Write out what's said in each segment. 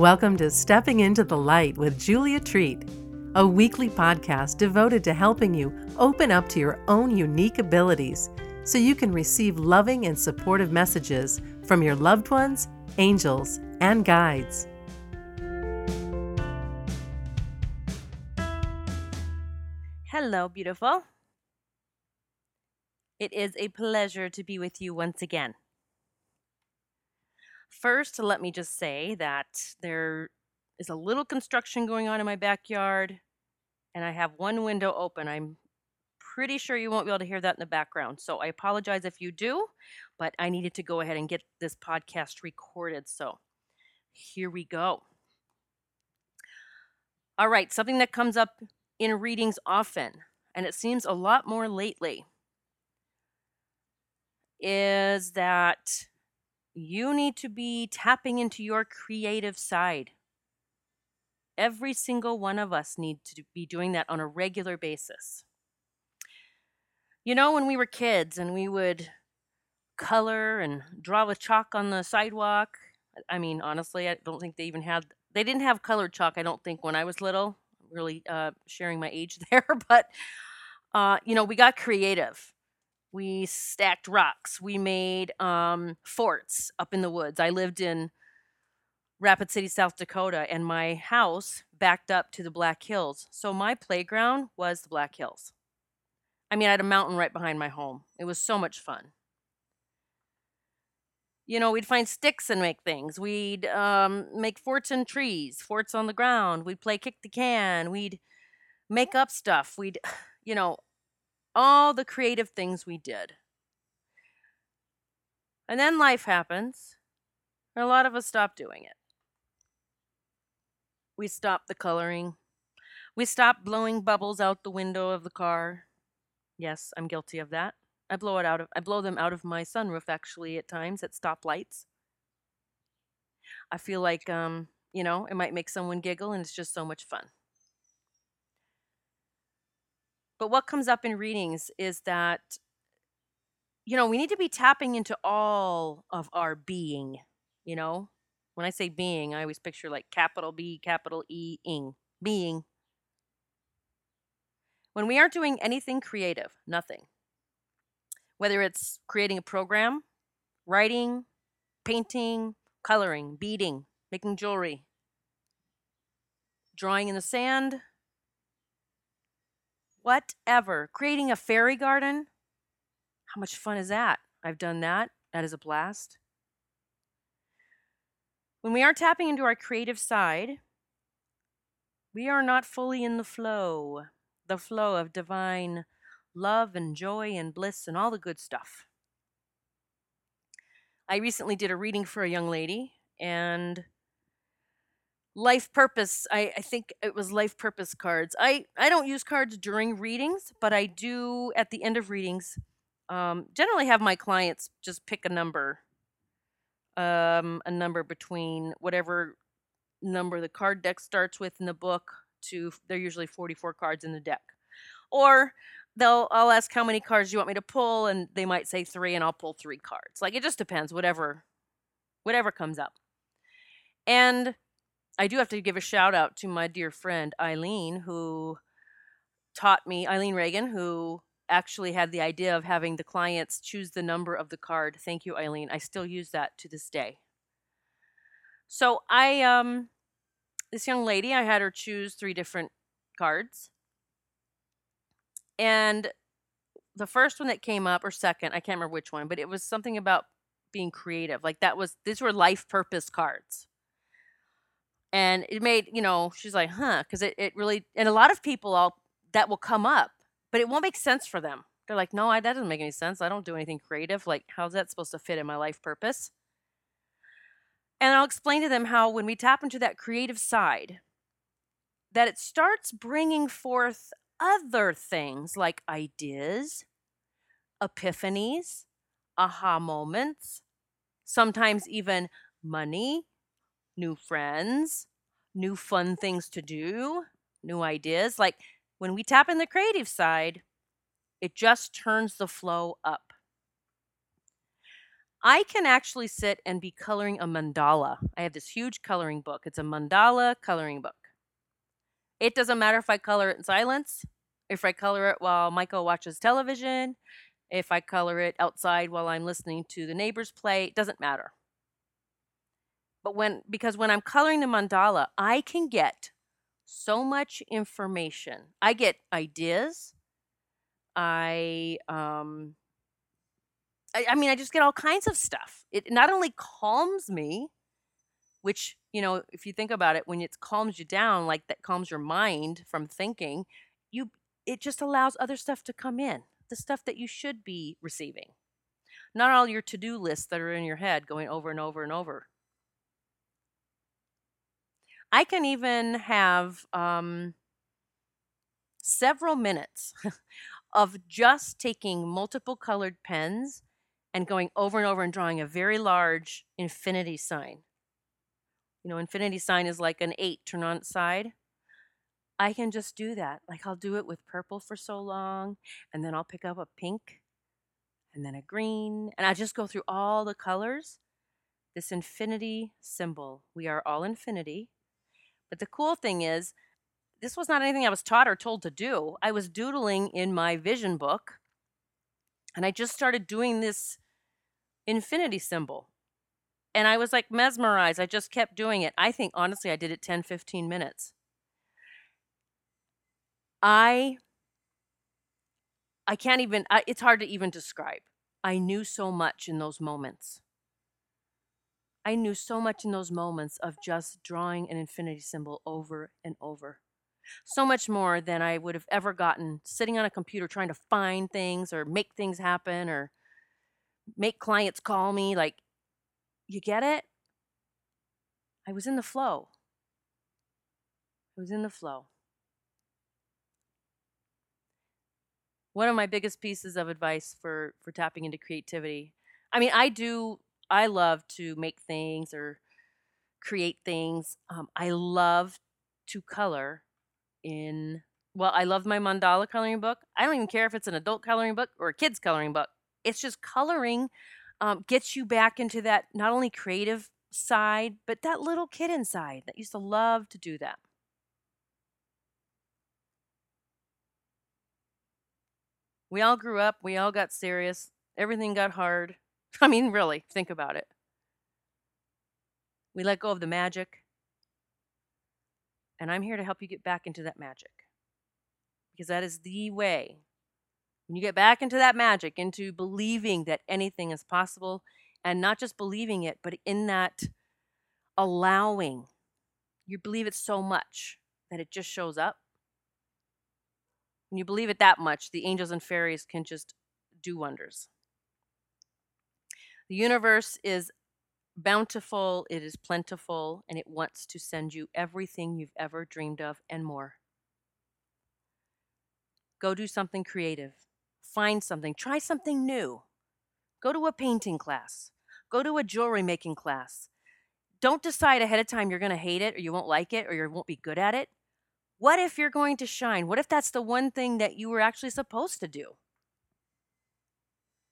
Welcome to Stepping into the Light with Julia Treat, a weekly podcast devoted to helping you open up to your own unique abilities so you can receive loving and supportive messages from your loved ones, angels, and guides. Hello, beautiful. It is a pleasure to be with you once again. First, let me just say that there is a little construction going on in my backyard, and I have one window open. I'm pretty sure you won't be able to hear that in the background. So I apologize if you do, but I needed to go ahead and get this podcast recorded. So here we go. All right, something that comes up in readings often, and it seems a lot more lately, is that you need to be tapping into your creative side. Every single one of us need to be doing that on a regular basis. You know, when we were kids and we would color and draw with chalk on the sidewalk, I mean, honestly, I don't think they even had, they didn't have colored chalk, I don't think, when I was little. Really uh, sharing my age there, but, uh, you know, we got creative we stacked rocks. We made um, forts up in the woods. I lived in Rapid City, South Dakota, and my house backed up to the Black Hills. So my playground was the Black Hills. I mean, I had a mountain right behind my home. It was so much fun. You know, we'd find sticks and make things. We'd um, make forts in trees, forts on the ground. We'd play kick the can. We'd make up stuff. We'd, you know, all the creative things we did. And then life happens, and a lot of us stop doing it. We stop the coloring. We stop blowing bubbles out the window of the car. Yes, I'm guilty of that. I blow it out of I blow them out of my sunroof actually at times at stoplights. I feel like um, you know, it might make someone giggle and it's just so much fun. But what comes up in readings is that, you know, we need to be tapping into all of our being, you know? When I say being, I always picture like capital B, capital E, ing, being. When we aren't doing anything creative, nothing. Whether it's creating a program, writing, painting, coloring, beading, making jewelry, drawing in the sand, whatever. Creating a fairy garden. How much fun is that? I've done that. That is a blast. When we are tapping into our creative side, we are not fully in the flow, the flow of divine love and joy and bliss and all the good stuff. I recently did a reading for a young lady, and life purpose I, I think it was life purpose cards. I i don't use cards during readings but i do at the end of readings um, generally have my clients just pick a number um, a number between whatever number the card deck starts with in the book to they're usually 44 cards in the deck. Or they'll i'll ask how many cards you want me to pull and they might say three and i'll pull three cards. Like it just depends whatever whatever comes up. And I do have to give a shout out to my dear friend Eileen, who taught me, Eileen Reagan, who actually had the idea of having the clients choose the number of the card. Thank you, Eileen. I still use that to this day. So I, um, this young lady, I had her choose three different cards. And the first one that came up, or second, I can't remember which one, but it was something about being creative. Like that was, these were life purpose cards and it made you know she's like huh because it, it really and a lot of people all that will come up but it won't make sense for them. They're like no I, that doesn't make any sense. I don't do anything creative. Like how's that supposed to fit in my life purpose? And i'll explain to them how when we tap into that creative side that it starts bringing forth other things like ideas epiphanies aha moments sometimes even money new friends, new fun things to do, new ideas. Like when we tap in the creative side, it just turns the flow up. I can actually sit and be coloring a mandala. I have this huge coloring book. It's a mandala coloring book. It doesn't matter if I color it in silence, if I color it while Michael watches television, if I color it outside while I'm listening to the neighbors play, it doesn't matter. But when, because when I'm coloring the mandala, I can get so much information. I get ideas. I, um, I, I mean, I just get all kinds of stuff. It not only calms me, which, you know, if you think about it, when it calms you down, like that calms your mind from thinking, you, it just allows other stuff to come in, the stuff that you should be receiving. Not all your to do lists that are in your head going over and over and over. I can even have um, several minutes of just taking multiple colored pens and going over and over and drawing a very large infinity sign. You know, infinity sign is like an eight turn on its side. I can just do that. Like I'll do it with purple for so long, and then I'll pick up a pink and then a green, and I just go through all the colors. This infinity symbol. We are all infinity. But the cool thing is, this was not anything I was taught or told to do. I was doodling in my vision book, and I just started doing this infinity symbol. And I was like mesmerized. I just kept doing it. I think, honestly, I did it 10, 15 minutes. I I can't even I, it's hard to even describe. I knew so much in those moments. I knew so much in those moments of just drawing an infinity symbol over and over. So much more than I would have ever gotten sitting on a computer trying to find things or make things happen or make clients call me. Like, you get it? I was in the flow. I was in the flow. One of my biggest pieces of advice for for tapping into creativity. I mean, I do I love to make things or create things. Um, I love to color in, well, I love my mandala coloring book. I don't even care if it's an adult coloring book or a kid's coloring book. It's just coloring um, gets you back into that not only creative side, but that little kid inside that used to love to do that. We all grew up, we all got serious, everything got hard. I mean, really, think about it. We let go of the magic. And I'm here to help you get back into that magic. Because that is the way. When you get back into that magic, into believing that anything is possible, and not just believing it, but in that allowing, you believe it so much that it just shows up. When you believe it that much, the angels and fairies can just do wonders. The universe is bountiful, it is plentiful, and it wants to send you everything you've ever dreamed of and more. Go do something creative. Find something. Try something new. Go to a painting class. Go to a jewelry making class. Don't decide ahead of time you're going to hate it or you won't like it or you won't be good at it. What if you're going to shine? What if that's the one thing that you were actually supposed to do?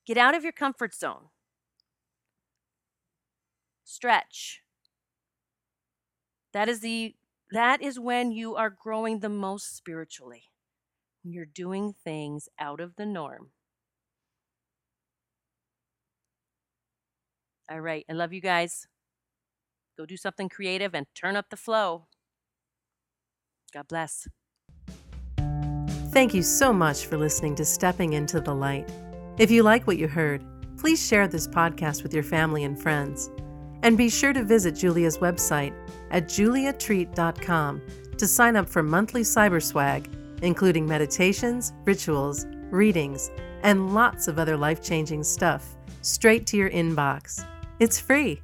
Get out of your comfort zone. Stretch. That is the that is when you are growing the most spiritually. When you're doing things out of the norm. All right, I love you guys. Go do something creative and turn up the flow. God bless. Thank you so much for listening to Stepping into the Light. If you like what you heard, please share this podcast with your family and friends. And be sure to visit Julia's website at juliatreat.com to sign up for monthly cyber swag, including meditations, rituals, readings, and lots of other life changing stuff straight to your inbox. It's free.